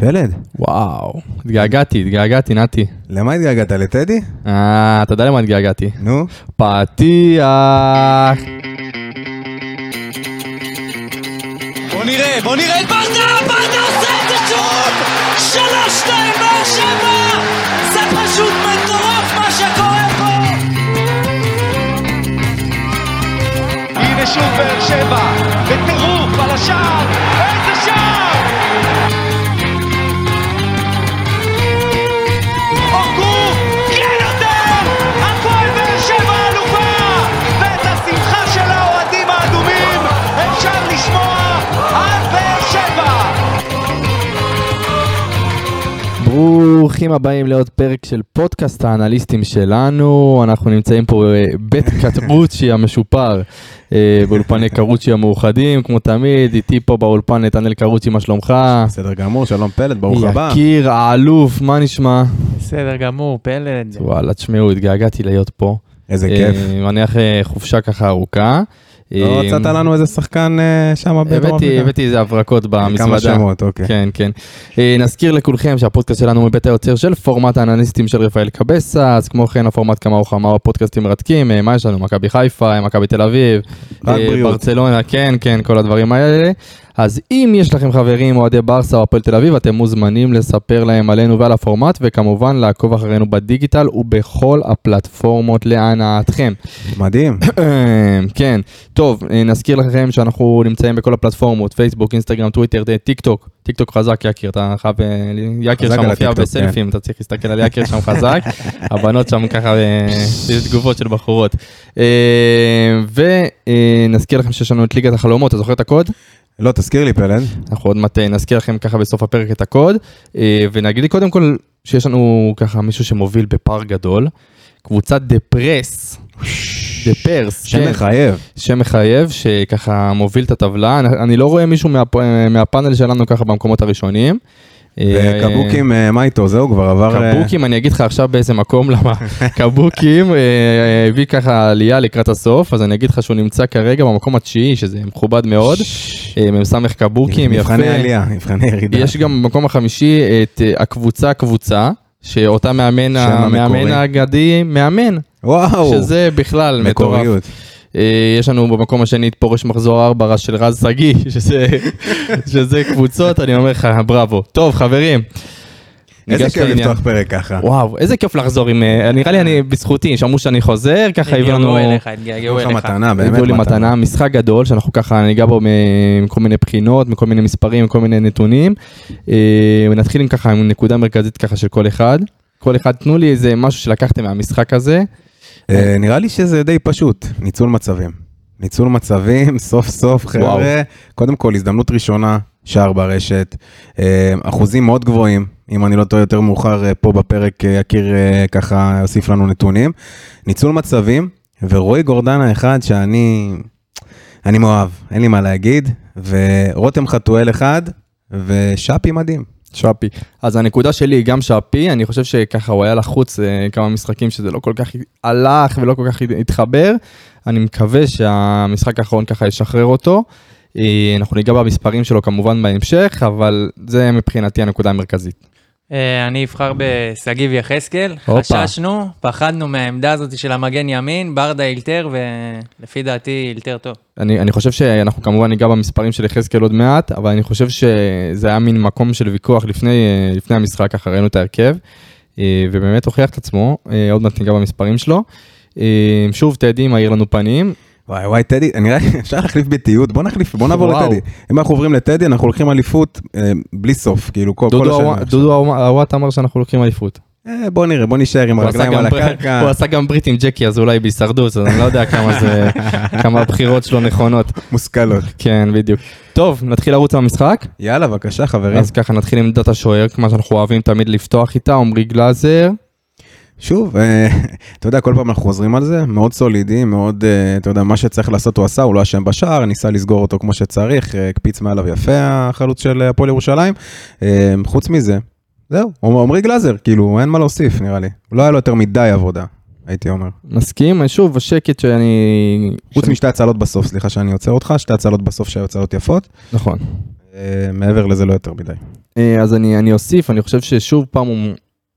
פלד, וואו, התגעגעתי, התגעגעתי, נתי. למה התגעגעת? לטדי? אה, אתה יודע למה התגעגעתי? נו. פתיח. בוא נראה, בוא נראה את ברדה, ברדה עושה את זה שוב! שלוש, שתיים, באר שבע! זה פשוט מטורף מה שקורה פה! הנה שוב באר שבע, בטירוף על השער, ברוכים הבאים לעוד פרק של פודקאסט האנליסטים שלנו. אנחנו נמצאים פה בבית קטרוצ'י המשופר, אה, באולפני קרוצ'י המאוחדים, כמו תמיד, איתי פה באולפן נתנאל קרוצ'י, מה שלומך? בסדר גמור, שלום פלד, ברוך הבא. יקיר, האלוף, מה נשמע? בסדר גמור, פלד. וואלה, תשמעו, התגעגעתי להיות פה. איזה כיף. אה, מניח אה, חופשה ככה ארוכה. לא אה, מצאת לנו איזה שחקן אה, שם בדרום אפריקה? הבאתי איזה הברקות במזוודה. כמה שמות, אוקיי. כן, כן. אה, נזכיר לכולכם שהפודקאסט שלנו הוא מבית היוצר של פורמט האנליסטים של רפאל קבסה, אז כמו כן הפורמט כמה וכמה פודקאסטים מרתקים, אה, מה יש לנו? מכבי חיפה, מכבי תל אביב, אה. ברצלונה, כן, כן, כל הדברים האלה. אז אם יש לכם חברים אוהדי ברסה או הפועל תל אביב, אתם מוזמנים לספר להם עלינו ועל הפורמט, וכמובן לעקוב אחרינו בדיגיטל ובכל הפלטפורמות להנאתכם. מדהים. כן, טוב, אה, נזכיר לכם שאנחנו נמצאים בכל הפלטפורמות, פייסבוק, אינסטגרם, טוויטר, אה, טיק טוק, טיק טוק חזק, יקיר, אתה חייב, אה, יקיר שם מופיע הטיקטוק, כן. בסלפים, אתה צריך להסתכל על יקיר שם חזק, הבנות שם ככה, יש תגובות של בחורות. ונזכיר לכם שיש לנו את ליגת החלומות, אתה זוכר את הקוד? לא, תזכיר לי פלד. אנחנו עוד מעט נזכיר לכם ככה בסוף הפרק את הקוד, ונגיד לי קודם כל שיש לנו ככה מישהו שמוביל בפער גדול, קבוצת דה פרס, דה פרס, שם מחייב. שם מחייב שככה מוביל את הטבלה, אני, לא רואה מישהו מהפ, מהפאנל שלנו ככה במקומות הראשונים. וקבוקים, אה, מה איתו? זהו, כבר עבר... אה, קבוקים, אני אגיד לך עכשיו באיזה מקום, למה קבוקים אה, הביא ככה עלייה לקראת הסוף, אז אני אגיד לך שהוא נמצא כרגע במקום התשיעי, שזה מכובד מאוד, מ"ס קבוקים, יפה. מבחני עלייה, מבחני ירידה. יש גם במקום החמישי את הקבוצה קבוצה, שאותה מאמן. האגדי מאמן, וואו, שזה בכלל מטורף. מקוריות. אה, יש לנו במקום השני את פורש מחזור 4 של רז שגיא, שזה, שזה קבוצות, אני אומר לך, בראבו. טוב, חברים. איזה כיף לעניין. לפתוח פרק ככה. וואו, איזה כיף לחזור עם... אה, נראה לי אני בזכותי, שמעו שאני חוזר, ככה הביאו לנו... התגעגעו אליך, התגעגעו אליך. מתנה, באמת הביאו לי מתנה, משחק גדול, שאנחנו ככה ניגע בו מכל מיני בחינות, מכל מיני מספרים, מכל מיני נתונים. אה, ונתחיל עם ככה, עם נקודה מרכזית ככה של כל אחד. כל אחד, תנו לי איזה משהו שלקחתם מהמשחק הזה. אה, נראה לי שזה די פשוט, ניצול מצבים. ניצול מצבים, סוף סוף. חבר'ה. קודם כל, הזדמנות ראשונה, שער ברשת, אה, אחוזים מאוד גבוהים, אם אני לא טועה יותר מאוחר אה, פה בפרק, יקיר ככה יוסיף לנו נתונים. ניצול מצבים, ורועי גורדן האחד שאני, אני מאוהב, אין לי מה להגיד, ורותם חתואל אחד, ושאפי מדהים. שפי. אז הנקודה שלי היא גם שפי, אני חושב שככה הוא היה לחוץ אה, כמה משחקים שזה לא כל כך הלך ולא כל כך התחבר. אני מקווה שהמשחק האחרון ככה ישחרר אותו. אה, אנחנו ניגע במספרים שלו כמובן בהמשך, אבל זה מבחינתי הנקודה המרכזית. אה, אני אבחר בשגיב יחזקאל. חששנו, פחדנו מהעמדה הזאת של המגן ימין, ברדה אילתר, ולפי דעתי אילתר טוב. אני, אני חושב שאנחנו כמובן ניגע במספרים של יחזקאל עוד מעט, אבל אני חושב שזה היה מין מקום של ויכוח לפני, אה, לפני המשחק, ככה ראינו את ההרכב, אה, ובאמת הוכיח את עצמו, עוד מעט ניגע במספרים שלו. שוב, טדי מאיר לנו פנים, וואי וואי טדי, נראה לי אפשר להחליף ביתיות, בוא נחליף, בוא נעבור. לטדי. אם אנחנו עוברים לטדי, אנחנו לוקחים אליפות אה, בלי סוף, כאילו כל כל דודו השנה. הווא- דודו הוואט אמר שאנחנו לוקחים אליפות. אה, בוא נראה, בוא נשאר עם הרגליים על הקרקע. הוא עשה גם ברית עם ג'קי, אז אולי בהישרדות, אז אני לא יודע כמה זה, כמה הבחירות שלו נכונות. מושכלות. כן, בדיוק. טוב, נתחיל לרוץ במשחק. יאללה, בבקשה חברים. אז ככה נתחיל עם עמדת השוער, כמו שאנחנו אוהבים תמיד לפתוח איתה, עמרי גלאזר. שוב, אה, אתה יודע, כל פעם אנחנו חוזרים על זה, מאוד סולידי, מאוד, אה, אתה יודע, מה שצריך לעשות הוא עשה, הוא לא אשם בשער, ניסה לסגור אותו כמו שצריך, אה, הקפיץ מעליו יפה החלוץ של הפועל ירושלים. חוץ מזה, זהו, עמרי גלאזר, כאילו, אין מה להוסיף נראה לי. לא היה לו יותר מדי עבודה, הייתי אומר. מסכים, שוב, השקט שאני... חוץ משתי הצלות בסוף, סליחה שאני עוצר אותך, שתי הצלות בסוף שהיו הצלות יפות. נכון. מעבר לזה לא יותר מדי. אז אני, אני אוסיף, אני חושב ששוב פעם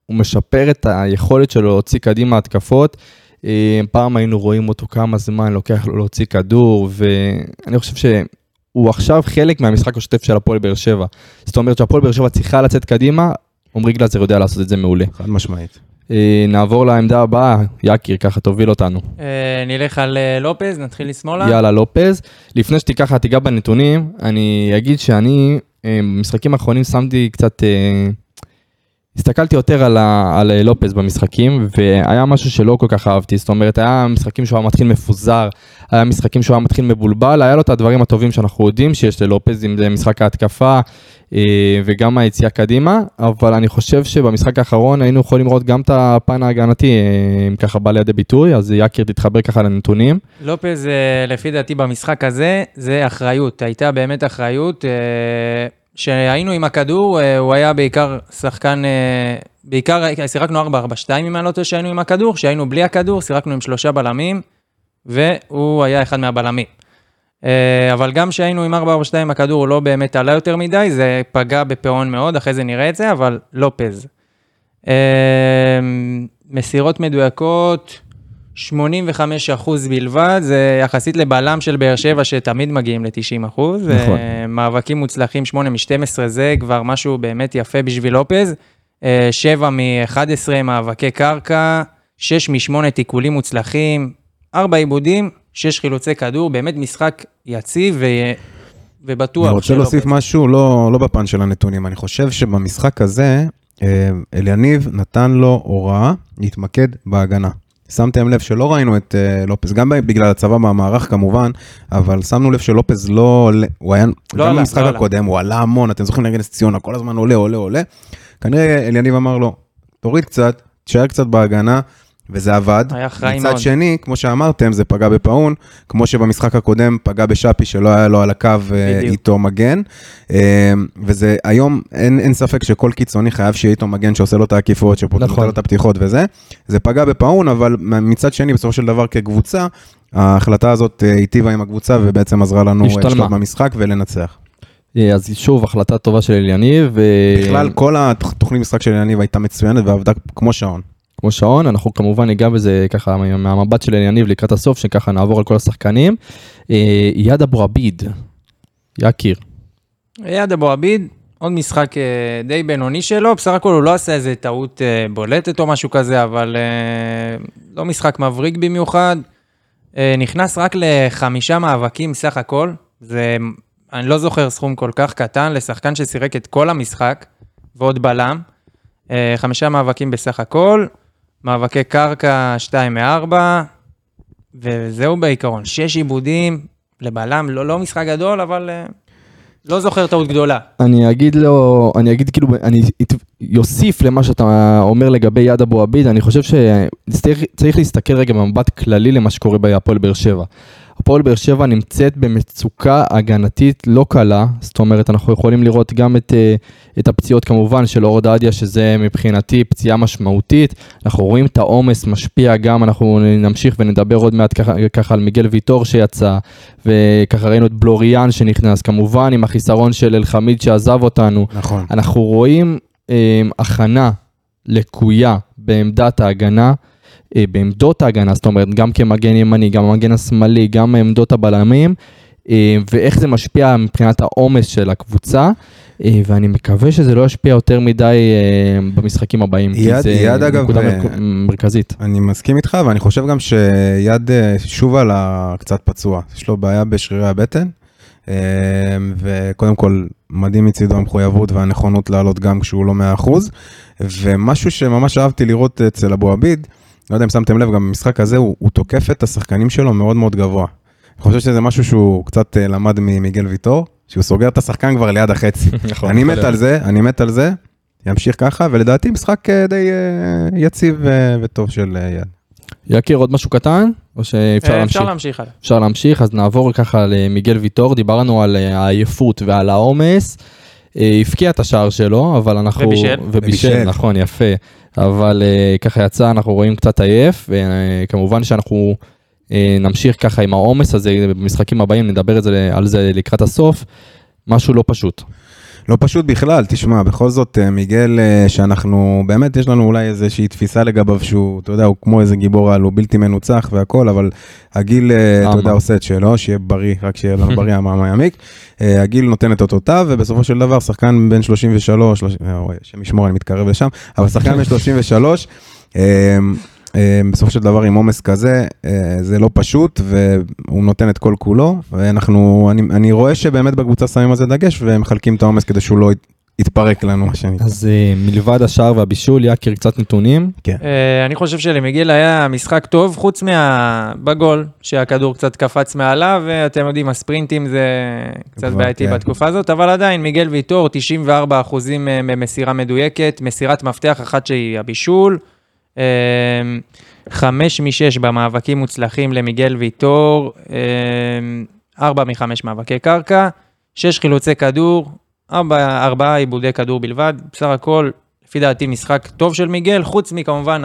הוא, משפר את היכולת שלו להוציא קדימה התקפות. אה, פעם היינו רואים אותו כמה זמן לוקח לו להוציא כדור, ואני חושב שהוא עכשיו חלק מהמשחק השוטף של הפועל באר שבע. זאת אומרת שהפועל באר שבע צריכה לצאת קדימה, עמרי גלאזר יודע לעשות את זה מעולה. חד משמעית. אה, נעבור לעמדה הבאה, יקיר, ככה תוביל אותנו. אה, נלך על לופז, נתחיל לשמאלה. יאללה לופז. לפני שתיקח תיגע בנתונים, אני אגיד שאני במשחקים האחרונים שמתי קצת, הסתכלתי יותר על, ה, על אה, לופז במשחקים, והיה משהו שלא כל כך אהבתי, זאת אומרת, היה משחקים שהוא היה מתחיל מפוזר, היה משחקים שהוא היה מתחיל מבולבל, היה לו את הדברים הטובים שאנחנו יודעים שיש ללופז, אם זה משחק ההתקפה אה, וגם היציאה קדימה, אבל אני חושב שבמשחק האחרון היינו יכולים לראות גם את הפן ההגנתי, אה, אם ככה בא לידי ביטוי, אז יקיר תתחבר ככה לנתונים. לופז, אה, לפי דעתי במשחק הזה, זה אחריות. הייתה באמת אחריות. אה, כשהיינו עם הכדור, אה, הוא היה בעיקר שחקן, אה, בעיקר שיחקנו 4-4-2 אם אני לא טועה שהיינו עם הכדור, כשהיינו בלי הכדור, שיחקנו עם שלושה בלמים, והוא היה אחד מהבלמים. אה, אבל גם כשהיינו עם 4-4-2 עם הכדור, הוא לא באמת עלה יותר מדי, זה פגע בפאון מאוד, אחרי זה נראה את זה, אבל לופז. אה, מסירות מדויקות, 85 אחוז בלבד, זה יחסית לבלם של באר שבע שתמיד מגיעים ל-90 אחוז. נכון. אה, מאבקים מוצלחים 8 מ-12 זה כבר משהו באמת יפה בשביל לופז. 7 מ-11 מאבקי קרקע, 6 מ-8 תיקולים מוצלחים, 4 עיבודים, 6 חילוצי כדור, באמת משחק יציב ו... ובטוח. אני רוצה להוסיף. משהו, לא, לא בפן של הנתונים, אני חושב שבמשחק הזה, אה, אליניב נתן לו הוראה להתמקד בהגנה. שמתם לב שלא ראינו את אה, לופז, גם בגלל הצבא במערך כמובן, אבל שמנו לב שלופז לא עולה, הוא היה, לא גם עלה, במשחק לא עלה. הקודם, הוא עלה המון, אתם זוכרים נגד נס ציונה, כל הזמן עולה, עולה, עולה. כנראה אליניב אמר לו, תוריד קצת, תשאר קצת בהגנה, וזה עבד. היה אחראי מצד מאוד. שני, כמו שאמרתם, זה פגע בפאון, כמו שבמשחק הקודם פגע בשאפי שלא היה לו על הקו אה, בדיוק. איתו מגן. אה, וזה היום, אין, אין ספק שכל קיצוני חייב שיהיה איתו מגן שעושה לו את העקיפות, שפותח נכון. לו את הפתיחות וזה. זה פגע בפאון, אבל מצד שני, בסופו של דבר כקבוצה, ההחלטה הזאת אה, היטיבה עם הקבוצה ובעצם עזרה לנו. לשלוט במשחק ולנצח. אז שוב, החלטה טובה של אליניב. ו- בכלל, כל התוכנית משחק של יניב הייתה מצוינת ועבדה כמו שעון. כמו שעון, אנחנו כמובן ניגע בזה ככה מהמבט של אליניב לקראת הסוף, שככה נעבור על כל השחקנים. אה, איאד אבו עביד, יקיר. אייד אבו עביד, עוד משחק אה, די בינוני שלו, בסך הכל הוא לא עשה איזה טעות אה, בולטת או משהו כזה, אבל לא משחק מבריק במיוחד. נכנס רק לחמישה מאבקים סך הכל, זה, אני לא זוכר סכום כל כך קטן לשחקן ששיחק את כל המשחק, ועוד בלם. חמישה מאבקים בסך הכל, מאבקי קרקע 2 מ-4, וזהו בעיקרון. שש עיבודים לבלם, לא, לא משחק גדול, אבל אה, לא זוכר טעות גדולה. אני אגיד לו, אני אגיד כאילו, אני אוסיף למה שאתה אומר לגבי יד אבו עביד, אני חושב שצריך צריך להסתכל רגע במבט כללי למה שקורה בהפועל באר שבע. הפועל באר שבע נמצאת במצוקה הגנתית לא קלה, זאת אומרת אנחנו יכולים לראות גם את, אה, את הפציעות כמובן של אור דדיה, שזה מבחינתי פציעה משמעותית, אנחנו רואים את העומס משפיע גם, אנחנו נמשיך ונדבר עוד מעט ככה, ככה על מיגל ויטור שיצא, וככה ראינו את בלוריאן שנכנס, כמובן עם החיסרון של אלחמיד שעזב אותנו, נכון. אנחנו רואים אה, הכנה לקויה בעמדת ההגנה, בעמדות ההגנה, זאת אומרת, גם כמגן ימני, גם המגן השמאלי, גם עמדות הבלמים, אה, ואיך זה משפיע מבחינת העומס של הקבוצה, אה, ואני מקווה שזה לא ישפיע יותר מדי אה, במשחקים הבאים, כי יד- זה יד, אגב, נקודה אה, מרכ- מרכזית. אני מסכים איתך, ואני חושב גם שיד אה, שוב עלה קצת פצוע. יש לו בעיה בשרירי הבטן, אה, וקודם כל, מדהים מצידו המחויבות והנכונות לעלות גם כשהוא לא 100%. ומשהו שממש אהבתי לראות אצל אבו עביד, לא יודע אם שמתם לב, גם במשחק הזה הוא, הוא תוקף את השחקנים שלו מאוד מאוד גבוה. אני חושב שזה משהו שהוא קצת אה, למד ממיגל ויטור, שהוא סוגר את השחקן כבר ליד החצי. נכון, אני מת. על זה, אני מת על זה, ימשיך ככה, ולדעתי משחק אה, די אה, יציב וטוב של יד. יקיר עוד משהו קטן, או שאפשר להמשיך? אפשר להמשיך. אפשר להמשיך, אז נעבור ככה למיגל ויטור, דיברנו על העייפות ועל העומס. הבקיע את השער שלו, אבל אנחנו... ובישל. ובישל, ובישל. נכון, יפה. אבל אה, ככה יצא, אנחנו רואים קצת עייף, וכמובן שאנחנו אה, נמשיך ככה עם העומס הזה במשחקים הבאים, נדבר על זה לקראת הסוף. משהו לא פשוט. לא פשוט בכלל, תשמע, בכל זאת אה, מיגל, אה, שאנחנו, באמת יש לנו אולי איזושהי תפיסה לגביו שהוא, אתה יודע, הוא כמו איזה גיבור על, הוא בלתי מנוצח והכל, אבל הגיל, אה, אתה. יודע, עושה את שלו, שיהיה בריא, רק שיהיה לנו בריא המאמה יעמיק. הגיל נותן את אותותיו, ובסופו של דבר, שחקן בן 33, שלוש- אה, אוי, השם ישמור, אני מתקרב לשם, אבל שחקן בן 33, אה, אה, בסופו של דבר עם עומס כזה, אה, זה לא פשוט, והוא נותן את כל כולו, ואנחנו, אני, אני רואה שבאמת בקבוצה שמים על זה דגש, ומחלקים את העומס כדי שהוא לא ית- יתפרק לנו, מה שנקרא. אז אה, מלבד השער והבישול, יקיר קצת נתונים. כן. אה, אני חושב שלמיגיל היה משחק טוב, חוץ מה... בגול, שהכדור קצת קפץ מעליו, ואתם יודעים, הספרינטים זה קצת בעייתי כן. בתקופה הזאת, אבל עדיין, מיגל ויטור, 94 אחוזים אה, ממסירה מדויקת, מסירת מפתח אחת שהיא הבישול, אה, חמש משש במאבקים מוצלחים למיגל ויטור, אה, ארבע מחמש מאבקי קרקע, שש חילוצי כדור, ארבע, ארבעה עיבודי כדור בלבד, בסך הכל, לפי דעתי משחק טוב של מיגל, חוץ מכמובן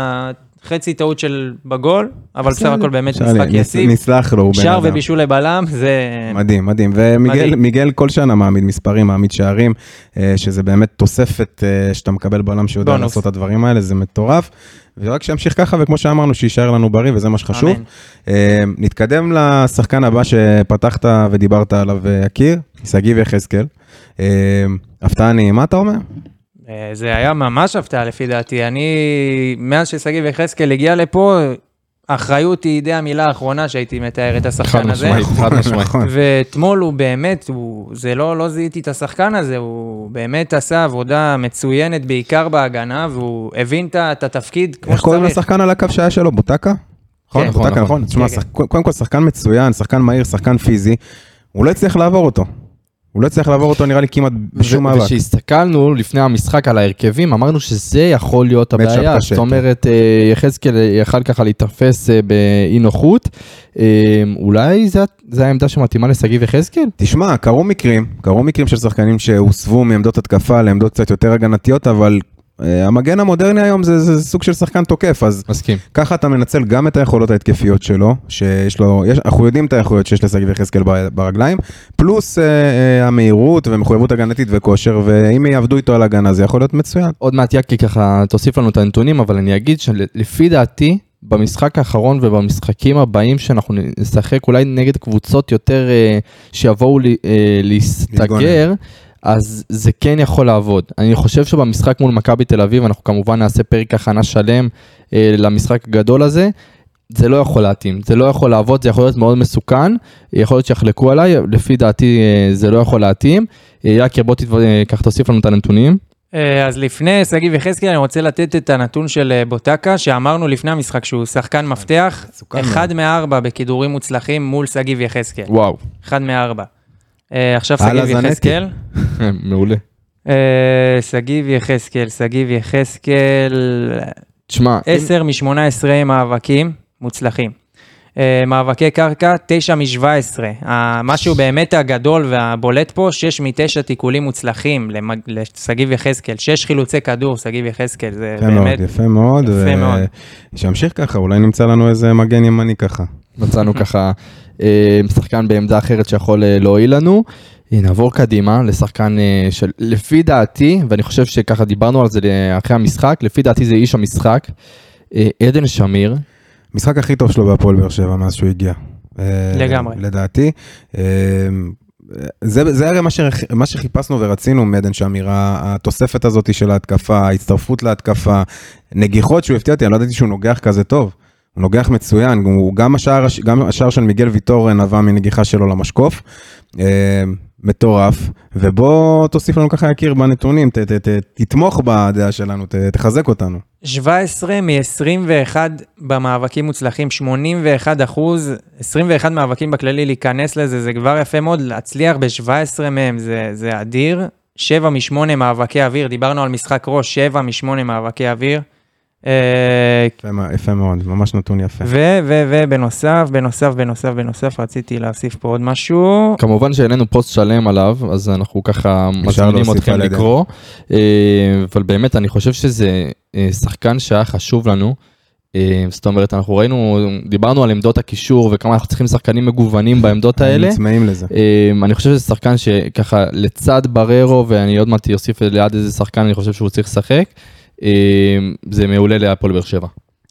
החצי טעות של בגול, אבל בסך הכל באמת משחק יציב. נסלח לו, הוא בן שער אדם. ובישול לבלם, זה... מדהים, מדהים. ומיגל כל שנה מעמיד מספרים, מעמיד שערים, אה, שזה באמת תוספת אה, שאתה מקבל בלם שיודע. לעשות את הדברים האלה, זה מטורף. ורק שימשיך ככה, וכמו שאמרנו, שיישאר לנו בריא, וזה מה שחשוב. אה, נתקדם לשחקן הבא שפתחת ודיברת עליו, יקיר, שגיב יחזקאל. הפתעה נעימה, אתה אומר? אה, זה היה ממש הפתעה לפי דעתי. אני, מאז ששגיב יחזקאל הגיע לפה, אחריות היא די המילה האחרונה שהייתי מתאר את השחקן הזה. משמעית, חד משמעית. נכון. ואתמול הוא באמת, הוא, זה לא, לא זיהיתי את השחקן הזה, הוא באמת עשה עבודה מצוינת, בעיקר בהגנה, והוא הבין את התפקיד כמו איך קוראים שצריך. לשחקן על הקו שהיה שלו? בוטקה? נכון, כן. בוטקה, נכון, נכון. תשמע, כן, שח- קודם כל שחקן מצוין, שחקן מהיר, שחקן פיזי. הוא לא הצליח לעבור אותו. הוא לא הצליח לעבור אותו נראה לי כמעט בשום מאבק. וכשהסתכלנו לפני המשחק על ההרכבים, אמרנו שזה יכול להיות הבעיה. זאת אומרת, אה, יחזקאל יכל ככה להיתפס אה, באי נוחות. אה, אולי זה העמדה שמתאימה לשגיב יחזקאל? תשמע, קרו מקרים, קרו מקרים של שחקנים שהוסבו מעמדות התקפה לעמדות קצת יותר הגנתיות, אבל אה, המגן המודרני היום זה, זה סוג של שחקן תוקף, אז מסכים. ככה אתה מנצל גם את היכולות ההתקפיות שלו, שיש לו, יש, אנחנו יודעים את היכולות שיש לשגיב יחזקאל ברגליים, פלוס אה, אה, המהירות ומחויבות הגנתית וכושר, ואם יעבדו איתו על הגנה זה יכול להיות מצוין. עוד מעט יקי ככה תוסיף לנו את הנתונים, אבל אני אגיד שלפי דעתי, במשחק האחרון ובמשחקים הבאים שאנחנו נשחק אולי נגד קבוצות יותר אה, שיבואו לי- אה, להסתגר, אז זה כן יכול לעבוד. אני חושב שבמשחק מול מכבי תל אביב, אנחנו כמובן נעשה פרק הכנה שלם אה, למשחק הגדול הזה. זה לא יכול להתאים, זה לא יכול לעבוד, זה יכול להיות מאוד מסוכן, יכול להיות שיחלקו עליי, לפי דעתי אה, זה לא יכול להתאים. אה, יקיר בוא תתו- אה, ככה תוסיף לנו את הנתונים. אה, אז לפני שגיב יחזקאל, אני רוצה לתת את הנתון של אה, בוטקה, שאמרנו לפני המשחק שהוא שחקן מפתח, אחד מארבע בכידורים מוצלחים מול שגיב יחזקאל. וואו, אחד מארבע. אה, עכשיו שגיב. יחזקאל. מעולה. אה, שגיב יחזקאל, שגיב יחזקאל, תשמע, 10 מ-18 מאבקים מוצלחים. אה, מאבקי קרקע, 9 מ-17. משהו באמת הגדול והבולט פה, 6 מ-9 תיקולים מוצלחים למג- לשגיב יחזקאל, 6 חילוצי כדור, שגיב יחזקאל, זה יפה מאוד, באמת... יפה מאוד, יפה מאוד. שימשיך ככה, אולי נמצא לנו איזה מגן ימני ככה. מצאנו ככה אה, שחקן בעמדה אחרת שיכול אה, להועיל לנו. נעבור קדימה לשחקן אה, של, לפי דעתי, ואני חושב שככה דיברנו על זה אחרי המשחק, לפי דעתי זה איש המשחק, עדן שמיר. משחק הכי טוב שלו בהפועל באר שבע מאז שהוא הגיע. לגמרי. לדעתי. זה, זה הרי מה, שח, מה שחיפשנו ורצינו מעדן שמיר, התוספת הזאת של ההתקפה, ההצטרפות להתקפה, נגיחות שהוא הפתיע אותי, אני לא ידעתי שהוא נוגח כזה טוב. נוגח מצוין, הוא, גם, השער, הש- גם השער של מיגל ויטור נבע מנגיחה שלו למשקוף. אה, מטורף, ובוא תוסיף לנו ככה יקיר בנתונים, ת, ת, ת, תתמוך בדעה שלנו, ת, תחזק אותנו. 17 מ-21 במאבקים מוצלחים, 81 אחוז, 21 מאבקים בכללי להיכנס לזה, זה כבר יפה מאוד, להצליח ב-17 מהם זה, זה אדיר. 7 מ-8 מאבקי אוויר, דיברנו על משחק ראש, 7 מ-8 מאבקי אוויר. אה, יפה, מאוד, ממש נתון יפה. ו, ו, ובנוסף, בנוסף, בנוסף, בנוסף, רציתי להוסיף פה עוד משהו. כמובן שהעלינו פוסט שלם עליו, אז אנחנו ככה מזמינים אתכם. לקרוא. אה, אבל באמת, אני חושב שזה אה, שחקן שהיה חשוב לנו. זאת אומרת, אנחנו ראינו, דיברנו על עמדות הקישור וכמה אנחנו צריכים שחקנים מגוונים בעמדות האלה. הם צמאים לזה. אני חושב שזה שחקן שככה לצד בררו, ואני עוד מעט אוסיף ליד איזה שחקן אני חושב שהוא צריך לשחק, זה מעולה להפועל באר שבע.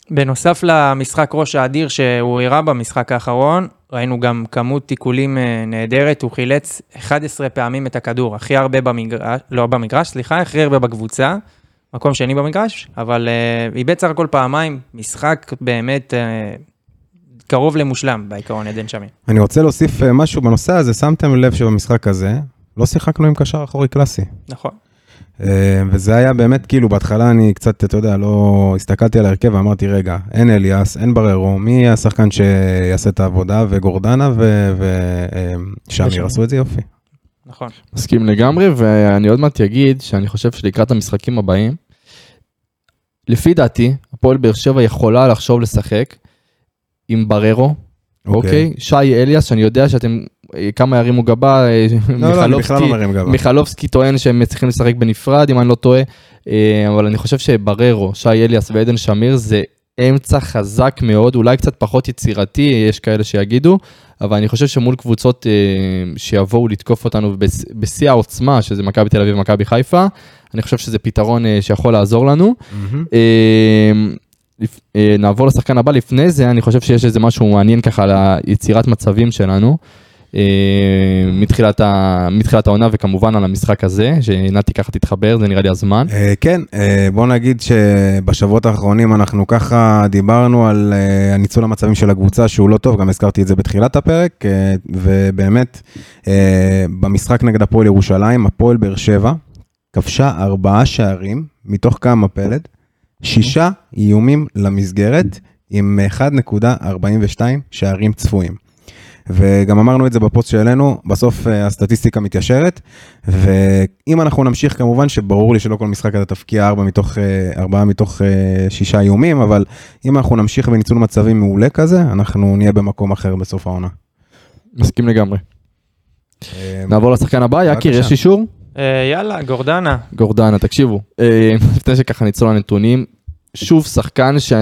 בנוסף למשחק ראש האדיר שהוא הראה במשחק האחרון, ראינו גם כמות תיקולים אה, נהדרת, הוא חילץ 11 פעמים את הכדור, הכי הרבה במגרש, לא במגרש, סליחה, הכי הרבה בקבוצה, מקום שני במגרש, אבל uh, איבד סך הכל פעמיים, משחק באמת uh, קרוב למושלם בעיקרון, עדן שמיר. אני רוצה להוסיף אה, משהו בנושא הזה, שמתם לב שבמשחק הזה לא שיחקנו עם קשר אחורי קלאסי. נכון. אה, וזה היה באמת, כאילו, בהתחלה אני קצת, אתה יודע, לא... הסתכלתי על ההרכב ואמרתי, רגע, אין אליאס, אין בררו, מי השחקן שיעשה את העבודה? וגורדנה ושמיר ושמיר. עשו את זה יופי. נכון. מסכים לגמרי, ואני עוד מעט אגיד שאני חושב שלקראת המשחקים הבאים, לפי דעתי, הפועל באר שבע יכולה לחשוב לשחק עם בררו, אוקיי? שי אליאס, שאני יודע שאתם, אה, כמה ירימו גבה, אה, לא, לא, לא מיכלובסקי- גבה. מיכלובסקי טוען שהם צריכים לשחק בנפרד, אם אני לא טועה, אה, אבל אני חושב שבררו, שי אליאס ועדן שמיר זה אמצע חזק מאוד, אולי קצת פחות יצירתי, יש כאלה שיגידו, אבל אני חושב שמול קבוצות אה, שיבואו לתקוף אותנו בש- בשיא העוצמה, שזה מכבי תל אביב ומכבי חיפה, אני חושב שזה פתרון אה, שיכול לעזור לנו. אה, אה, נעבור לשחקן הבא, לפני זה אני חושב שיש איזה משהו מעניין ככה על היצירת מצבים שלנו. אה, מתחילת, ה... מתחילת העונה וכמובן על המשחק הזה, שנתי ככה תתחבר, זה נראה לי הזמן. אה, כן, אה, בוא נגיד שבשבועות האחרונים אנחנו ככה דיברנו על הניצול המצבים של הקבוצה שהוא לא טוב, גם הזכרתי את זה בתחילת הפרק, ובאמת, במשחק נגד הפועל ירושלים, הפועל באר שבע כבשה ארבעה שערים, מתוך כמה פלד, שישה איומים למסגרת, עם 1.42 שערים צפויים. וגם אמרנו את זה בפוסט שהעלינו, בסוף אה, הסטטיסטיקה מתיישרת, ואם אנחנו נמשיך כמובן שברור לי שלא כל משחק אתה תפקיע ארבע מתוך, אה, ארבעה מתוך אה, שישה איומים, אבל אם אנחנו נמשיך בניצול מצבים מעולה כזה, אנחנו נהיה במקום אחר בסוף העונה. מסכים לגמרי. אה, נעבור לשחקן הבא, יקיר. יש אישור? אה, יאללה, גורדנה. גורדנה, תקשיבו, אה, לפני שככה נצלול לנתונים, שוב שחקן ש...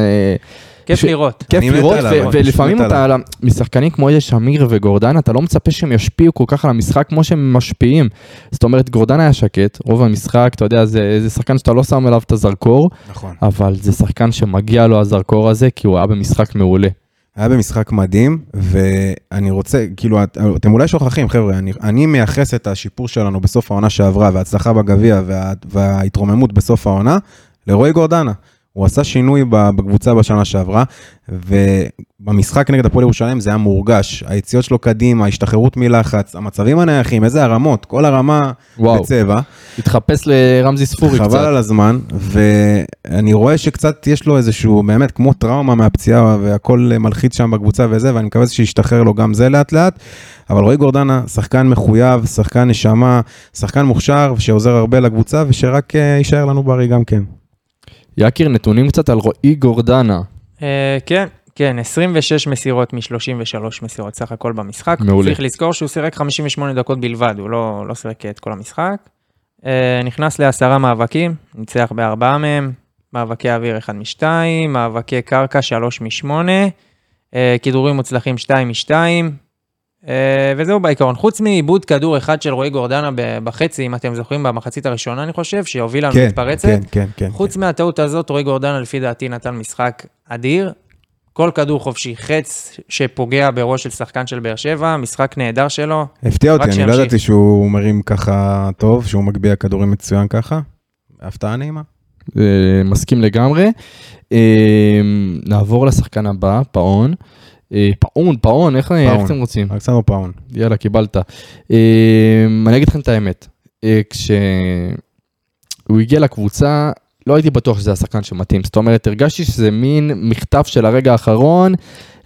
כיף לראות. כיף לראות, ולפעמים אתה, משחקנים כמו איזה שמיר וגורדנה, אתה לא מצפה שהם ישפיעו כל כך על המשחק כמו שהם משפיעים. זאת אומרת, גורדנה היה שקט, רוב המשחק, אתה יודע, זה, זה שחקן שאתה לא שם אליו את הזרקור, נכון. אבל זה שחקן שמגיע לו הזרקור הזה, כי הוא היה במשחק מעולה. היה במשחק מדהים, ואני רוצה, כאילו, את- אתם אולי שוכחים, חבר'ה, אני, אני מייחס את השיפור שלנו בסוף העונה שעברה, וההצלחה בגביע, וה, וההתרוממות בסוף העונה, לרועי גורדנה. הוא עשה שינוי בקבוצה בשנה שעברה, ובמשחק נגד הפועל ירושלים זה היה מורגש. היציאות שלו קדימה, ההשתחררות מלחץ, המצבים הנייחים, איזה הרמות, כל הרמה וואו. בצבע. התחפש לרמזי ספורי חבל קצת. על הזמן, ואני רואה שקצת יש לו איזשהו, באמת, כמו טראומה מהפציעה, והכל מלחיץ שם בקבוצה וזה, ואני מקווה שישתחרר לו גם זה לאט לאט. אבל רועי גורדנה, שחקן מחויב, שחקן נשמה, שחקן מוכשר, שעוזר הרבה לקבוצה, ושרק אה, יישאר לנו בריא גם כן. יקיר, נתונים קצת על רועי גורדנה. אה, כן, כן, 26 מסירות מ-33 מסירות סך הכל במשחק. מעולה. צריך לזכור שהוא שיחק 58 דקות בלבד, הוא לא, לא שיחק את כל המשחק. אה, נכנס לעשרה מאבקים, ניצח בארבעה מהם, מאבקי אוויר 1 מ-2, מאבקי קרקע 3 מ-8, אה, כידורים מוצלחים 2 מ-2, אה, וזהו בעיקרון. חוץ מעיבוד כדור אחד של רועי גורדנה בחצי, אם אתם זוכרים, במחצית הראשונה, אני חושב, שהובילה לנו כן, מתפרצת. כן, כן, כן. חוץ מהטעות הזאת, רועי גורדנה לפי דעתי נתן משחק אדיר. כל כדור חופשי, חץ שפוגע בראש של שחקן של באר שבע, משחק נהדר שלו. הפתיע אותי, אני לא. ידעתי שהוא מרים ככה טוב, שהוא מגביה כדורים מצוין ככה. הפתעה נעימה. אה, מסכים לגמרי. אה, נעבור לשחקן הבא, פאון. אה, פאון, פאון, איך פאון. אתם רוצים? אלכסנדר פאון. יאללה, קיבלת. אה, אני אגיד לכם את האמת. אה, כשהוא הגיע לקבוצה, לא הייתי בטוח שזה השחקן שמתאים. זאת אומרת, הרגשתי שזה מין מחטף של הרגע האחרון,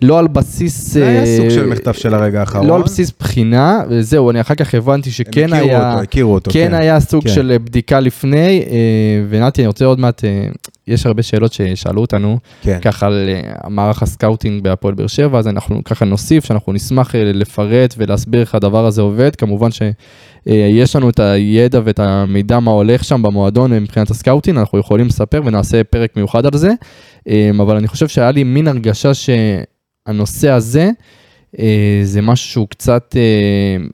לא על בסיס... זה היה אה, סוג של מחטף של הרגע האחרון. לא על בסיס בחינה, וזהו, אני אחר כך הבנתי הם שכן הכירו היה... אותו, הכירו אותו, כן היה סוג כן. של בדיקה לפני, אה, ונתי, אני רוצה עוד מעט, אה, יש הרבה שאלות ששאלו אותנו, כן. ככה על אה, מערך הסקאוטינג בהפועל באר שבע, אז אנחנו ככה נוסיף שאנחנו נשמח אה, לפרט ולהסביר איך הדבר הזה עובד. כמובן שיש לנו את הידע ואת המידע מה הולך שם במועדון אה, מבחינת הסקאוטינג, אנחנו יכולים לספר ונעשה פרק מיוחד על זה, אה, אבל אני חושב שהיה לי מין הרגשה שהנושא הזה, אה, זה משהו שהוא קצת אה,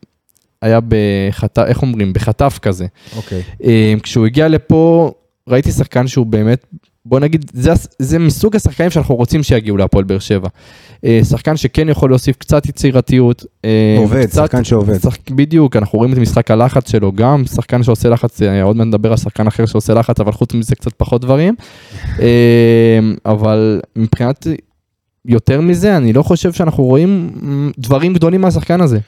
היה בחטף, איך אומרים? בחטף כזה. אוקיי. אה, כשהוא הגיע לפה, ראיתי שחקן שהוא באמת, בוא נגיד, זה, זה מסוג השחקנים שאנחנו רוצים שיגיעו להפועל באר שבע. אה, שחקן שכן יכול להוסיף קצת יצירתיות. אה, עובד, קצת- שחקן שעובד. שחק, בדיוק, אנחנו רואים את משחק הלחץ שלו גם, שחקן שעושה לחץ, אה, עוד מעט נדבר על שחקן אחר שעושה לחץ, אבל חוץ מזה קצת פחות דברים. אבל מבחינת יותר מזה, אני לא חושב שאנחנו רואים דברים גדולים מהשחקן הזה.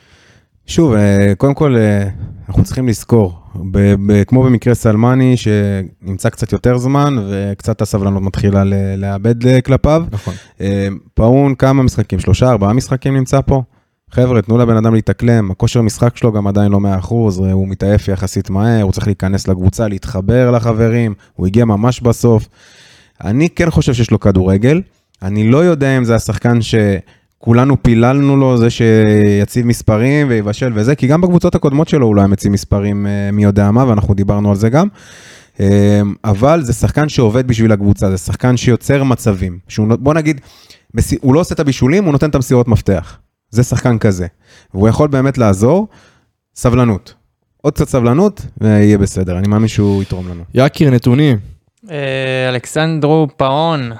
שוב, אה, קודם כל, אה, אנחנו צריכים לזכור, ב- ב- כמו במקרה סלמני, שנמצא קצת יותר זמן, וקצת הסבלנות מתחילה ל- לאבד אה, כלפיו. נכון. פאון, כמה משחקים? שלושה, ארבעה משחקים נמצא פה? חבר'ה, תנו לבן אדם להתאקלם, הכושר משחק שלו גם עדיין לא 100%, הוא מתעייף יחסית מהר, הוא צריך להיכנס לקבוצה, להתחבר לחברים, הוא הגיע ממש בסוף. אני כן חושב שיש לו כדורגל, אני לא יודע אם זה השחקן שכולנו פיללנו לו, זה שיציב מספרים ויבשל וזה, כי גם בקבוצות הקודמות שלו הוא לא היה מציב מספרים אה, מי יודע מה, ואנחנו דיברנו על זה גם. אה, אבל זה שחקן שעובד בשביל הקבוצה, זה שחקן שיוצר מצבים. שהוא, בוא נגיד, הוא לא עושה את הבישולים, הוא נותן את המסירות מפתח. זה שחקן כזה. והוא יכול באמת לעזור, סבלנות. עוד קצת סבלנות, ויהיה בסדר. אני מאמין שהוא יתרום לנו. יקיר, נתונים. אה, אלכסנדרו פאון,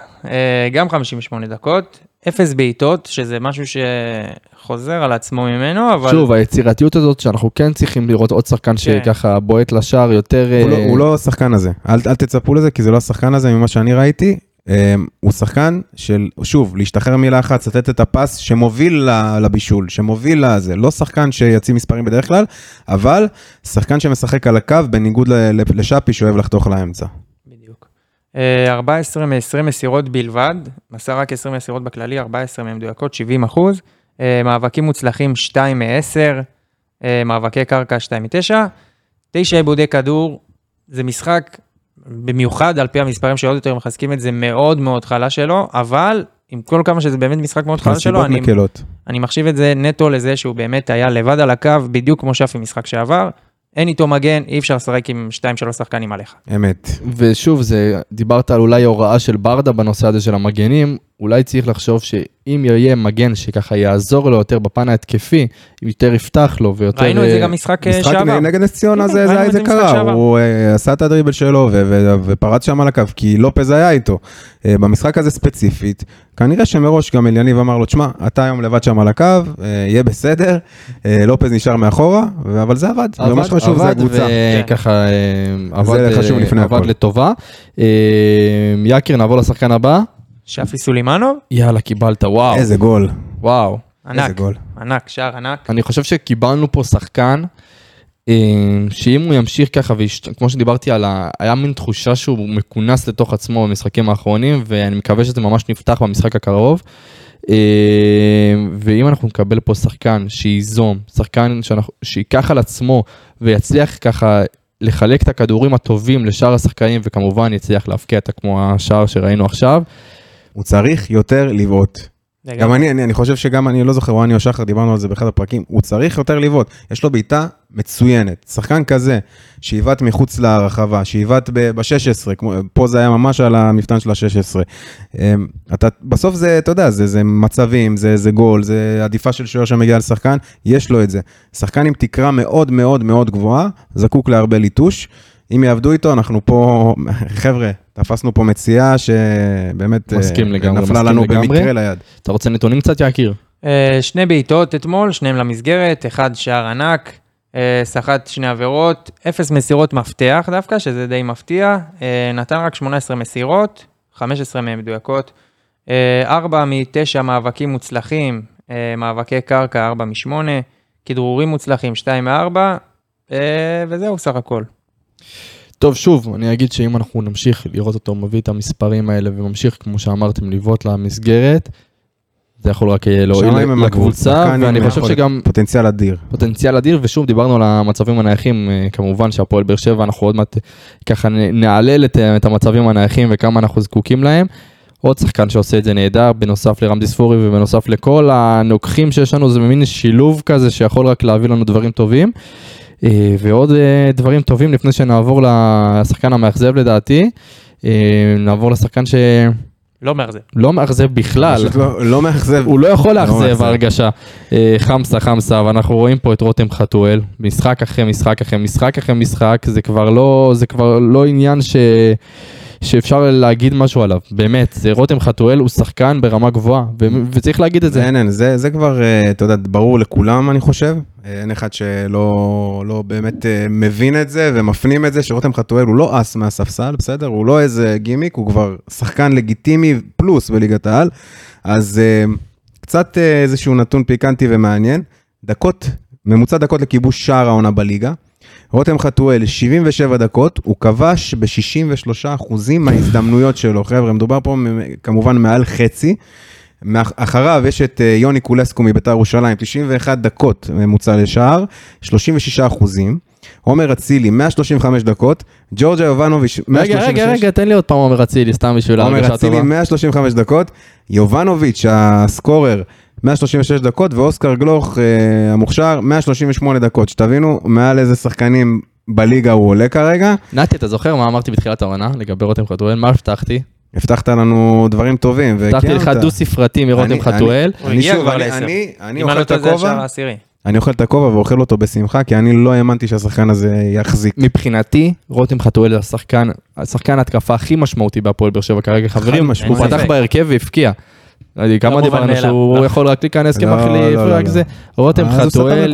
גם 58 דקות, אפס בעיטות, שזה משהו שחוזר על עצמו ממנו, אבל... שוב, היצירתיות הזאת שאנחנו כן צריכים לראות עוד שחקן שככה בועט לשער יותר... הוא לא- אה, הוא לא השחקן הזה. אל אל תצפו לזה, כי זה לא השחקן הזה ממה שאני ראיתי. אה, הוא שחקן של, שוב, להשתחרר מלחץ, לתת את הפס שמוביל ל- לבישול, שמוביל לזה. לא שחקן שיציב מספרים בדרך כלל, אבל שחקן שמשחק על הקו, בניגוד ל- ל- לשאפי שאוהב לחתוך לאמצע. בדיוק. אה, 14 מ-20 מסירות בלבד, מסר רק 20 מסירות בכללי, 14 מהן מדויקות, 70 אחוז. אה, מאבקים מוצלחים 2 מ-10, מאבקי קרקע 2 מ-9. 9 עיבודי כדור, זה משחק, במיוחד על פי המספרים שעוד יותר מחזקים את זה, מאוד מאוד חלש שלו, אבל עם כל כמה שזה באמת משחק מאוד חלש שלו, אני. אני מחשיב את זה נטו לזה שהוא באמת היה לבד על הקו, בדיוק כמו שאפי משחק שעבר. אין איתו מגן, אי אפשר לשחק עם 2-3 שחקנים עליך. אמת. ושוב, זה, דיברת על אולי הוראה של ברדה בנושא הזה של המגנים, אולי צריך לחשוב שאם יהיה מגן שככה יעזור לו יותר בפן ההתקפי, יותר יפתח לו ויותר... ראינו את זה אה, גם משחק אה, משחק שעבר. נגד נס ציונה כן, זה זה- משחק קרה. הוא אה, עשה את הדריבל שלו ו- ו- ופרץ שם על הקו, כי לופז היה איתו. במשחק הזה ספציפית, כנראה שמראש גם אליניב אמר לו, תשמע, אתה היום לבד שם על הקו, יהיה בסדר, לופז נשאר מאחורה, ו- אבל זה עבד, זה מה שחשוב זה עבד הקבוצה. וככה אה, עבד, זה חשוב לפני עבד הכל. לטובה. יקיר, נעבור לשחקן הבא. שפי סולימנוב, יאללה, קיבלת, וואו. איזה גול, וואו. ענק, איזה גול. ענק, שער ענק. אני חושב שקיבלנו פה שחקן, אה, שאם הוא ימשיך ככה, וכמו שדיברתי על ה... היה מין תחושה שהוא מכונס לתוך עצמו במשחקים האחרונים, ואני מקווה שזה ממש נפתח במשחק הקרוב. אה, ואם אנחנו נקבל פה שחקן שייזום, שחקן שאנחנו, שייקח על עצמו ויצליח ככה לחלק את הכדורים הטובים לשאר השחקנים, וכמובן יצליח להבקיע את כמו השער שראינו עכשיו, הוא צריך יותר לבעוט. גם אני, אני, אני חושב שגם, אני לא זוכר, רוני או שחר, דיברנו על זה באחד הפרקים, הוא צריך יותר לבעוט. יש לו בעיטה מצוינת. שחקן כזה, שעיוות מחוץ לרחבה, שעיוות ב-16, כמו, פה זה היה ממש על המפתן של ה-16. אתה, בסוף זה, אתה יודע, זה, זה מצבים, זה, זה גול, זה עדיפה של שוער שמגיע לשחקן, יש לו את זה. שחקן עם תקרה מאוד מאוד מאוד גבוהה, זקוק להרבה ליטוש. אם יעבדו איתו, אנחנו פה, חבר'ה, תפסנו פה מציאה שבאמת אה, מסכים לגמרי, נפלה מסכים לנו לגמרי. במקרה ליד. אתה רוצה נתונים קצת, יקיר? אה, שני בעיטות אתמול, שניהם למסגרת, אחד שער ענק, אה, סחט שני עבירות, אפס מסירות מפתח דווקא, שזה די מפתיע, נתן רק 18 מסירות, 15 מהן מדויקות, 4 מ-9 מאבקים מוצלחים, מאבקי קרקע 4 מ-8, כדרורים מוצלחים 2 מ-4, וזהו סך הכל. טוב, שוב, אני אגיד שאם אנחנו נמשיך לראות אותו מביא את המספרים האלה וממשיך, כמו שאמרתם, לבעוט למסגרת, זה יכול רק להועיל לקבוצה, ואני חושב שגם פוטנציאל אדיר. פוטנציאל אדיר, ושוב, דיברנו על המצבים הנייחים, אה, כמובן שהפועל באר שבע, אנחנו עוד מעט אה, ככה נעלל את, את המצבים הנייחים וכמה אנחנו זקוקים להם. עוד שחקן שעושה את זה נהדר, בנוסף לרמדי ספורי ובנוסף לכל הנוקחים שיש לנו, זה מין שילוב כזה שיכול רק להביא לנו דברים טובים. אה, ועוד אה, דברים טובים לפני שנעבור לשחקן המאכזב לדעתי, אה, נעבור לשחקן לא מאכזב. שלא מאכזב בכלל. פשוט לא- לא מאכזב. הוא לא יכול לאכזב מאכזב. ההרגשה. אה, חמסה חמסה, ואנחנו רואים פה את רותם חתואל, משחק אחרי משחק אחרי משחק אחרי משחק, זה כבר לא, זה כבר לא עניין ש... שאפשר להגיד משהו עליו, באמת, זה רותם חתואל הוא שחקן ברמה גבוהה, ו... וצריך להגיד את זה. אין, אין, זה, זה כבר, אה, אתה יודע, ברור לכולם, אני חושב. אה, אין אחד שלא לא באמת אה, מבין את זה ומפנים את זה, שרותם חתואל הוא לא אס מהספסל, בסדר? הוא לא איזה גימיק, הוא כבר שחקן לגיטימי פלוס בליגת העל. אז קצת איזשהו נתון פיקנטי ומעניין. דקות, ממוצע דקות לכיבוש שער העונה בליגה. רותם חתואל, 77 דקות, הוא כבש ב-63% מההזדמנויות שלו. חבר'ה, מדובר פה כמובן מעל חצי. אחריו יש את אה, יוני קולסקו מביתר ירושלים, 91 דקות ממוצע לשער, 36 אחוזים. עומר אצילי, 135 דקות, ג'ורג'ה יובנוביץ', 136. רגע, רגע, רגע, תן לי עוד פעם עומר אצילי, סתם בשביל עומר ההרגשה אצילי, טובה. 135 דקות, יובנוביץ', הסקורר, 136 דקות, ואוסקר גלוך, אה, המוכשר, 138 דקות. שתבינו, מעל איזה שחקנים בליגה הוא עולה כרגע. נתי, אתה זוכר מה אמרתי בתחילת העונה לגבי רותם חתואל? מה הבטחתי? הבטחת לנו דברים טובים, הבטחתי לך וקיימת. דו ספרתי מרותם אני- חתואל. הוא אני שוב, אני- לעשר. אני- אני אם אוכל לא את הכובע. אני אוכל את הכובע ואוכל אותו בשמחה, כי אני לא האמנתי שהשחקן הזה יחזיק. מבחינתי, רותם חתואל זה השחקן, השחקן ההתקפה הכי משמעותי בהפועל באר שבע כרגע, חברים. הוא פתח. בהרכב והבקיע. לא כמה מובן דיברנו. שהוא לא. יכול רק להיכנס לא, כמחליף, לא, לא, רק לא. זה. רותם סתם חתואל.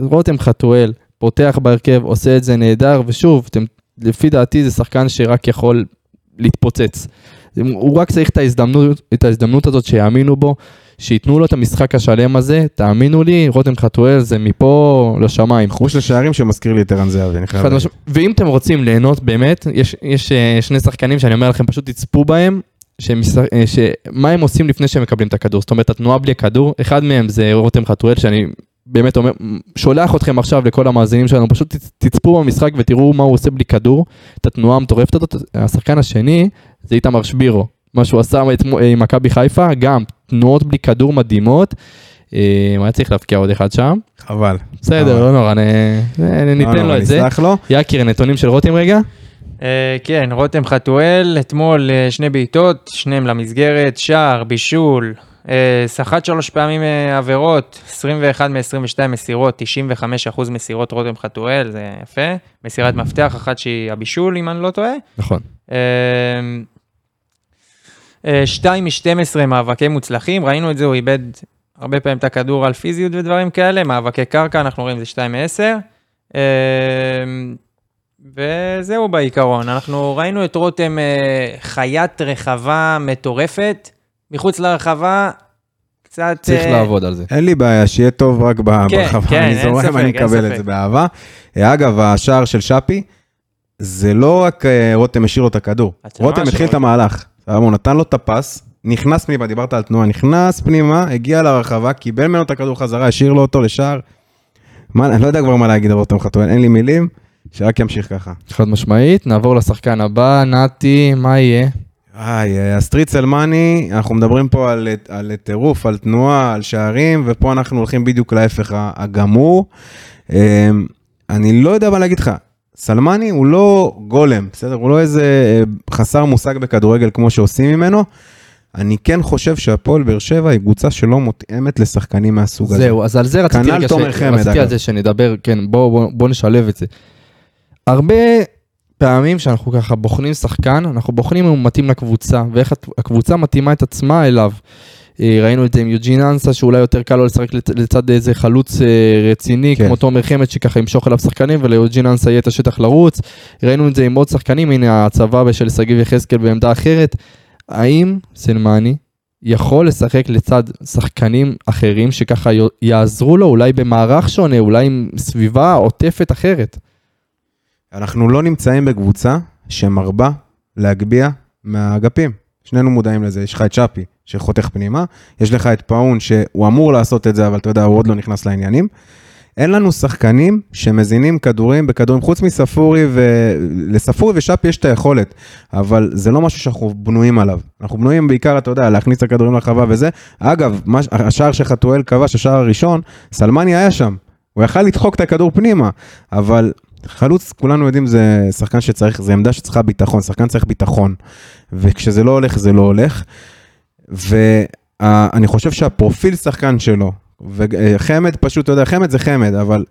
רותם חתואל, פותח בהרכב, עושה את זה נהדר, ושוב, אתם, לפי דעתי זה שחקן שרק יכול להתפוצץ. הוא רק צריך את ההזדמנות, את ההזדמנות הזאת שיאמינו בו, שייתנו לו את המשחק השלם הזה, תאמינו לי, רותם חתואל זה מפה לשמיים. חוש לשערים שמזכיר לי את ערן זהבי, אני חייב להגיד. ואם אתם רוצים ליהנות באמת, יש, יש אה, שני שחקנים שאני אומר לכם, פשוט תצפו בהם, שהם, משח- אה, שמה הם עושים לפני שהם מקבלים את הכדור, זאת אומרת התנועה בלי הכדור, אחד מהם זה רותם חתואל, שאני באמת אומר, שולח אתכם עכשיו לכל המאזינים שלנו, פשוט תצ- תצפו במשחק ותראו מה הוא עושה בלי כדור, את התנועה המטורפת הזאת, השחקן השני זה איתמר שבירו, מה שהוא עשה אתמו- עם מכבי חיפה, גם תנועות בלי כדור מדהימות, אה, היה צריך להבקיע עוד אחד שם, חבל. בסדר, לא נורא, נ- ניתן לא, לו לא, את זה. יקיר, נתונים של רותם רגע? אה, כן, רותם חתואל, אתמול אה, שני בעיטות, שניהם למסגרת, שער, בישול, אה, סחט שלוש פעמים אה, עבירות, 21 מ-22 מסירות, 95% מסירות רותם חתואל, זה יפה. מסירת מפתח, אחת שהיא הבישול, אם אני לא טועה. נכון. שתיים מ-12 מאבקי מוצלחים, ראינו את זה, הוא איבד הרבה פעמים את הכדור על פיזיות ודברים כאלה, מאבקי קרקע, אנחנו רואים זה 2 מ-10. וזהו בעיקרון, אנחנו ראינו את רותם אה, חיית רחבה מטורפת, מחוץ לרחבה, קצת... צריך אה, לעבוד על זה. אין לי בעיה, שיהיה טוב רק כן, ברחבה, כן, אני אין זורם, ספק, אני מקבל את. זה באהבה. אה, אגב, השער של שפי, זה לא רק רותם השאיר לו את הכדור, רותם התחיל את רותם. המהלך, הוא נתן לו את הפס, נכנס פנימה, דיברת על תנועה, נכנס פנימה, הגיע לרחבה, קיבל ממנו את הכדור חזרה, השאיר לו אותו לשער. מה, אני לא יודע כבר מה להגיד על רותם חתואל, אין לי מילים, שרק ימשיך ככה. חד משמעית, נעבור לשחקן הבא, נתי, מה יהיה? אה, הסטריט סלמני, אנחנו מדברים פה על, על טירוף, על תנועה, על שערים, ופה אנחנו הולכים בדיוק להפך הגמור. אה, אני לא יודע מה להגיד לך, סלמני הוא לא גולם, בסדר? הוא לא איזה אה, חסר מושג בכדורגל כמו שעושים ממנו. אני כן חושב שהפועל באר שבע היא קבוצה שלא מותאמת לשחקנים מהסוג הזה. זהו, אז על זה רציתי כנ"ל רגע, תומר ש... חמד, רציתי. על זה שנדבר, כן, בואו בוא, בוא נשלב את זה. הרבה פעמים שאנחנו ככה בוחנים שחקן, אנחנו בוחנים אם הוא מתאים לקבוצה, ואיך הקבוצה מתאימה את עצמה אליו. אה, ראינו את זה עם יוג'ין אנסה, שאולי יותר קל לו לשחק לצ- לצד איזה חלוץ אה, רציני, כן. כמו תומר חמד, שככה ימשוך אליו שחקנים, וליוג'ין אנסה יהיה את השטח לרוץ. ראינו את זה עם עוד שחקנים, הנה הצבא של שגיב יחזקאל בעמדה אחרת. האם סלמני יכול לשחק לצד שחקנים אחרים שככה יעזרו לו אולי במערך שונה, אולי עם סביבה עוטפת אחרת. אנחנו לא נמצאים בקבוצה שמרבה להגביה מהאגפים. שנינו מודעים לזה, יש לך את שפי, שחותך פנימה, יש לך את פאון שהוא אמור לעשות את זה, אבל אתה יודע, הוא עוד לא נכנס לעניינים. אין לנו שחקנים שמזינים כדורים בכדורים, חוץ מספורי, ולספורי ושאפי יש את היכולת, אבל זה לא משהו שאנחנו בנויים עליו. אנחנו בנויים בעיקר, אתה יודע, להכניס את הכדורים לרחבה וזה. אגב, מה, השער שחתואל כבש, השער הראשון, סלמני היה שם. הוא יכל לדחוק את הכדור פנימה, אבל חלוץ, כולנו יודעים, זה שחקן שצריך, זה עמדה שצריכה ביטחון, שחקן צריך ביטחון. וכשזה לא הולך, זה לא הולך. ואני חושב שהפרופיל שחקן שלו, וחמד פשוט, אתה יודע, חמד זה חמד, אבל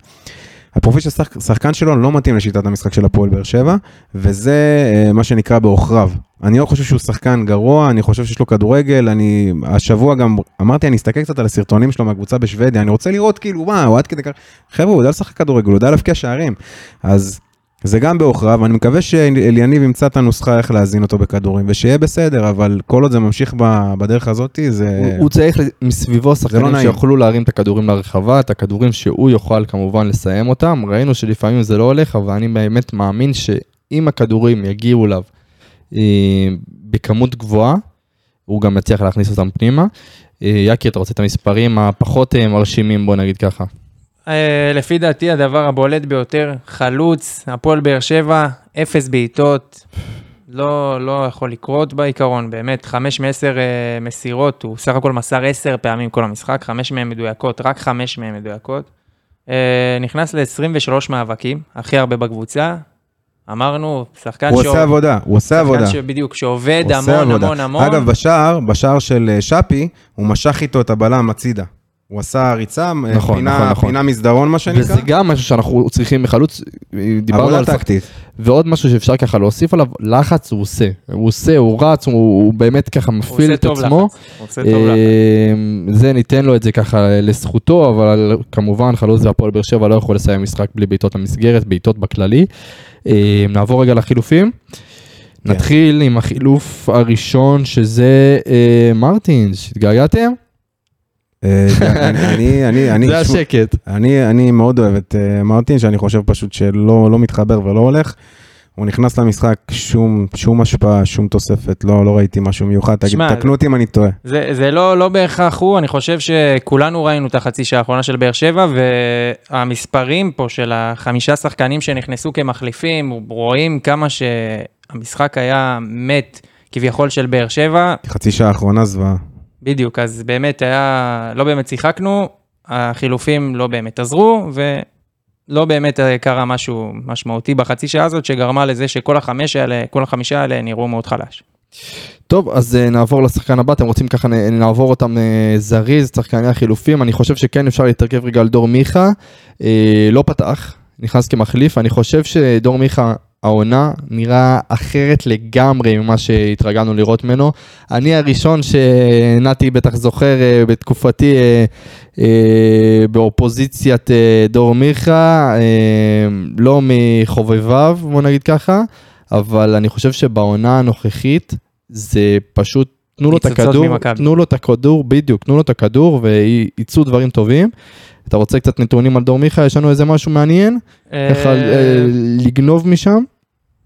הפרופיל של שחק, שחקן שלו לא מתאים לשיטת המשחק של הפועל באר שבע, וזה אה, מה שנקרא בעוכריו. אני לא חושב שהוא שחקן גרוע, אני חושב שיש לו כדורגל, אני השבוע גם אמרתי, אני אסתכל קצת על הסרטונים שלו מהקבוצה בשוודיה, אני רוצה לראות כאילו, מה, הוא עד כדי כך, חבר'ה, הוא יודע לשחק כדורגל, הוא יודע להבקיע שערים. אז זה גם בעוכריו, ואני מקווה שאליניב ימצא את הנוסחה איך להזין אותו בכדורים, ושיהיה בסדר, אבל כל עוד זה ממשיך בדרך הזאת, זה... הוא, הוא צריך מסביבו שחקנים לא. שיוכלו להרים את הכדורים לרחבה, את הכדורים שהוא יוכל כמובן לסיים אותם. ראינו שלפעמים זה לא הולך, אבל אני באמת מאמין שאם הכדורים יגיעו אליו אה, בכמות גבוהה, הוא גם יצליח להכניס אותם פנימה. אה, יקי, אתה רוצה את המספרים הפחות אה, מרשימים, בוא נגיד ככה. אה, לפי דעתי הדבר הבולט ביותר, חלוץ, הפועל באר שבע, אפס בעיטות, לא, לא יכול לקרות בעיקרון, באמת, חמש מעשר אה, מסירות, הוא סך הכל מסר עשר פעמים כל המשחק, חמש מהן מדויקות, רק חמש מהן מדויקות. אה, נכנס ל-23 מאבקים, הכי הרבה בקבוצה. אמרנו, שחקן הוא עושה עבודה, הוא עושה עבודה. שחקן שבדיוק, שעובד הוא המון עבודה. המון המון. אגב, בשער, בשער של אה, שפי, הוא משך איתו את הבלם הצידה. הוא עשה ריצה, אה, נכון, פינה, נכון, נכון. פינה מסדרון, מה שנקרא. וזה גם משהו שאנחנו צריכים מחלוץ, דיברנו עבודה על שחק- טקטית. ועוד משהו שאפשר ככה להוסיף עליו, לחץ הוא עושה. הוא עושה, הוא רץ, הוא, הוא באמת ככה הוא מפעיל עושה את טוב עצמו. לחץ, הוא עושה טוב לחץ. אה, זה ניתן לו את זה ככה לזכותו, אבל כמובן חלוץ והפועל באר שבע לא יכול לסיים משחק בלי בעיטות למסגרת, בעיטות בכללי. אה, נעבור רגע לחילופים. כן. נתחיל עם החילוף הראשון שזה אה, מרטינס, התגעגעתם? אה, אני, אני, אני, זה השקט. אני, אני מאוד אוהב את אה, מרטין, שאני חושב פשוט שלא לא מתחבר ולא הולך. הוא נכנס למשחק, שום, שום השפעה, שום תוספת, לא, לא ראיתי משהו מיוחד. תגיד, תקנו אותי אם אני טועה. זה, זה לא, לא בהכרח הוא, אני חושב שכולנו ראינו את החצי שעה האחרונה של באר שבע, והמספרים פה של החמישה שחקנים שנכנסו כמחליפים, רואים כמה שהמשחק היה מת כביכול של באר שבע. חצי שעה האחרונה זוועה. בדיוק, אז באמת היה, לא באמת שיחקנו, החילופים לא באמת עזרו, ולא באמת קרה משהו משמעותי בחצי שעה הזאת, שגרמה לזה שכל החמש האלה, כל החמישה האלה נראו מאוד חלש. טוב, אז uh, נעבור לשחקן הבא, אתם רוצים ככה נ- נעבור אותם uh, זריז, שחקני החילופים, אני חושב שכן אפשר להתרכב רגע על דור מיכה, uh, לא פתח, נכנס כמחליף, אני חושב שדור מיכה, העונה נראה אחרת לגמרי ממה שהתרגלנו לראות ממנו. אני הראשון שנתי בטח זוכר uh, בתקופתי uh, uh, באופוזיציית דור מיכה, לא מחובביו, בוא נגיד ככה. אבל אני חושב שבעונה הנוכחית זה פשוט, תנו לו את הכדור, ממכבי. תנו לו את הכדור, בדיוק, תנו לו את הכדור ויצאו דברים טובים. אתה רוצה קצת נתונים על דור מיכה? יש לנו איזה משהו מעניין? ככה אה, לגנוב משם?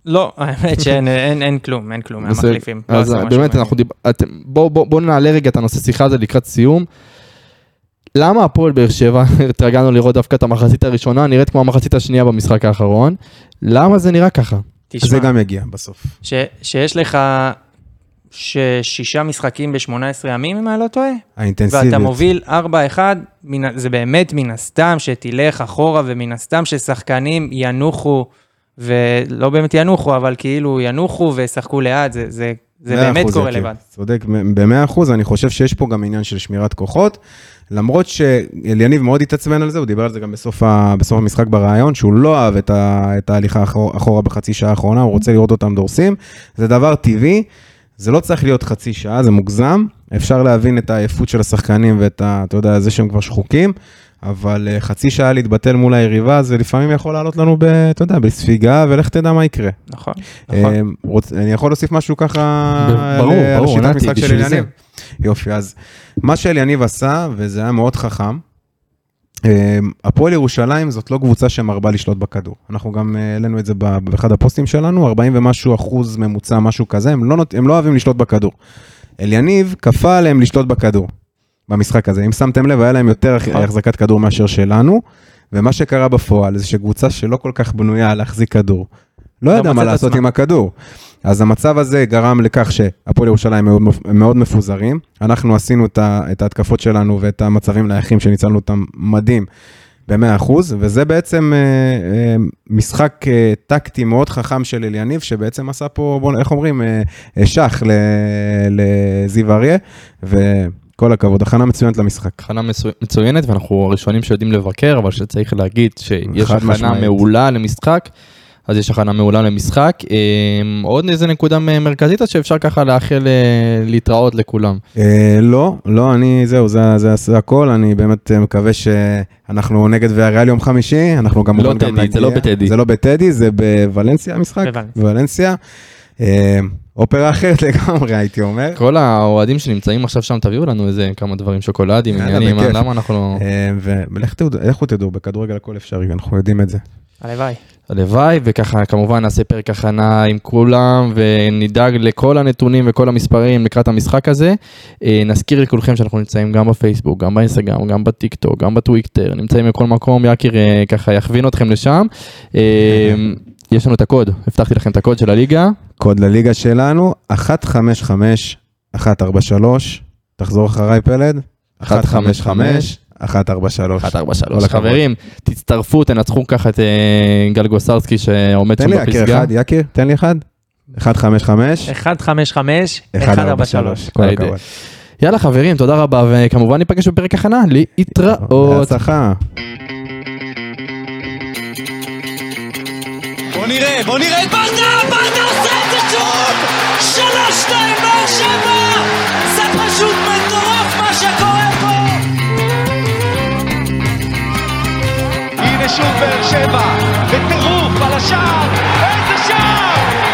לא, האמת שאין אין, אין כלום, אין כלום. מהמחליפים. לא אז באמת. אנחנו דיב... אתם- בואו בוא, בוא נעלה רגע את הנושא שיחה הזה לקראת סיום. למה הפועל באר שבע, התרגלנו לראות דווקא את המחצית הראשונה, נראית כמו המחצית השנייה במשחק האחרון. למה זה נראה ככה? תשמע, זה גם יגיע בסוף. ש, שיש לך ששישה משחקים ב-18 ימים, אם אני לא טועה, האינטנסיביות. ואתה מוביל 4-1, מן, זה באמת מן הסתם שתלך אחורה, ומן הסתם ששחקנים ינוחו, ולא באמת ינוחו, אבל כאילו ינוחו וישחקו לאט, זה, זה, זה באמת אחוז, קורה יקיר. לבד. צודק, במאה אחוז, אני חושב שיש פה גם עניין של שמירת כוחות. למרות שאליניב מאוד התעצבן על זה, הוא דיבר על זה גם בסוף, ה, בסוף המשחק בריאיון, שהוא לא אהב את, ה, את ההליכה אחורה בחצי שעה האחרונה, הוא רוצה לראות אותם דורסים. זה דבר טבעי, זה לא צריך להיות חצי שעה, זה מוגזם. אפשר להבין את העייפות של השחקנים ואת ה... אתה יודע, זה שהם כבר שחוקים, אבל אה, חצי שעה להתבטל מול היריבה, זה לפעמים יכול לעלות לנו, ב, אתה יודע, בספיגה, ולך תדע מה יקרה. נכון, נכון. אה, רוצ- אני יכול להוסיף משהו ככה? ברור, ברור, נתי, בשביל זה. יופי, אז מה שאליניב עשה, וזה היה מאוד חכם, הפועל ירושלים זאת לא קבוצה שמרבה לשלוט בכדור. אנחנו גם אה, העלינו את זה באחד הפוסטים שלנו, 40 ומשהו אחוז ממוצע, משהו כזה, הם לא, נות- הם לא אוהבים לשלוט בכדור. אליניב כפה עליהם לשלוט בכדור במשחק הזה. אם שמתם לב, היה להם יותר נכון. החזקת כדור מאשר שלנו, ומה שקרה בפועל זה שקבוצה שלא כל כך בנויה להחזיק כדור, לא ידעה מה לעשות עצמה. עם הכדור. אז המצב הזה גרם לכך שהפועל ירושלים מאוד, מאוד מפוזרים. אנחנו עשינו את, ה, את ההתקפות שלנו ואת המצבים נייחים שניצלנו אותם מדהים ב-100%, וזה בעצם אה, אה, משחק אה, טקטי מאוד חכם של אליניב, שבעצם עשה פה, בוא, איך אומרים, אה, אה, שח לזיו אריה, וכל הכבוד, הכנה מצוינת למשחק. הכנה מצו- מצוינת, ואנחנו הראשונים שיודעים לבקר, אבל שצריך להגיד שיש הכנה. מעולה למשחק, אז יש הכנה מעולה למשחק. אה, עוד איזה נקודה מרכזית, אז שאפשר ככה לאחל אה, להתראות לכולם. אה, לא, לא, אני, זהו, זה, זה, זה הכל, אני באמת אה, מקווה שאנחנו נגד ויאריאל יום חמישי, אנחנו גם לא גם טדי, זה לא בטדי. זה לא בטדי, זה בוולנסיה המשחק? בוולנסיה. אופרה אחרת לגמרי, הייתי אומר. כל האוהדים שנמצאים עכשיו שם, תביאו לנו איזה כמה דברים, שוקולדים, עניינים. למה אנחנו לא... ולכו תדעו, לכו תדעו, בכדורגל הכל אפשרי, אנחנו יודעים את זה. הלוואי. הלוואי, וככה כמובן נעשה פרק הכנה עם כולם, ונדאג לכל הנתונים וכל המספרים לקראת המשחק הזה. אה, נזכיר לכולכם שאנחנו נמצאים גם בפייסבוק, גם באינסטגרם, גם בטיק טוק, גם בטוויטר, נמצאים בכל מקום, יקיר אה, ככה יכווין אתכם לשם. אה, יש לנו את הקוד, הבטחתי לכם את הקוד של הליגה, קוד לליגה שלנו, 155, 143, תחזור אחריי פלד, 155, 143. 143. כל הכבוד. חברים, תצטרפו, תנצחו ככה את אה, גל גוסרסקי שעומד תן שם לי יקיר בפסגה. אחד, יקיר, תן לי אחד. 155, 155, 143. 143. כל היידה. הכבוד. יאללה חברים, תודה רבה, וכמובן ניפגש בפרק הכנה, להתראות. בהצלחה. בוא נראה, בוא נראה את ברדה, ברדה עושה את זה שוב! שלוש, שתיים, באר שבע! שוב באר שבע, בטירוף על השער, איזה שער!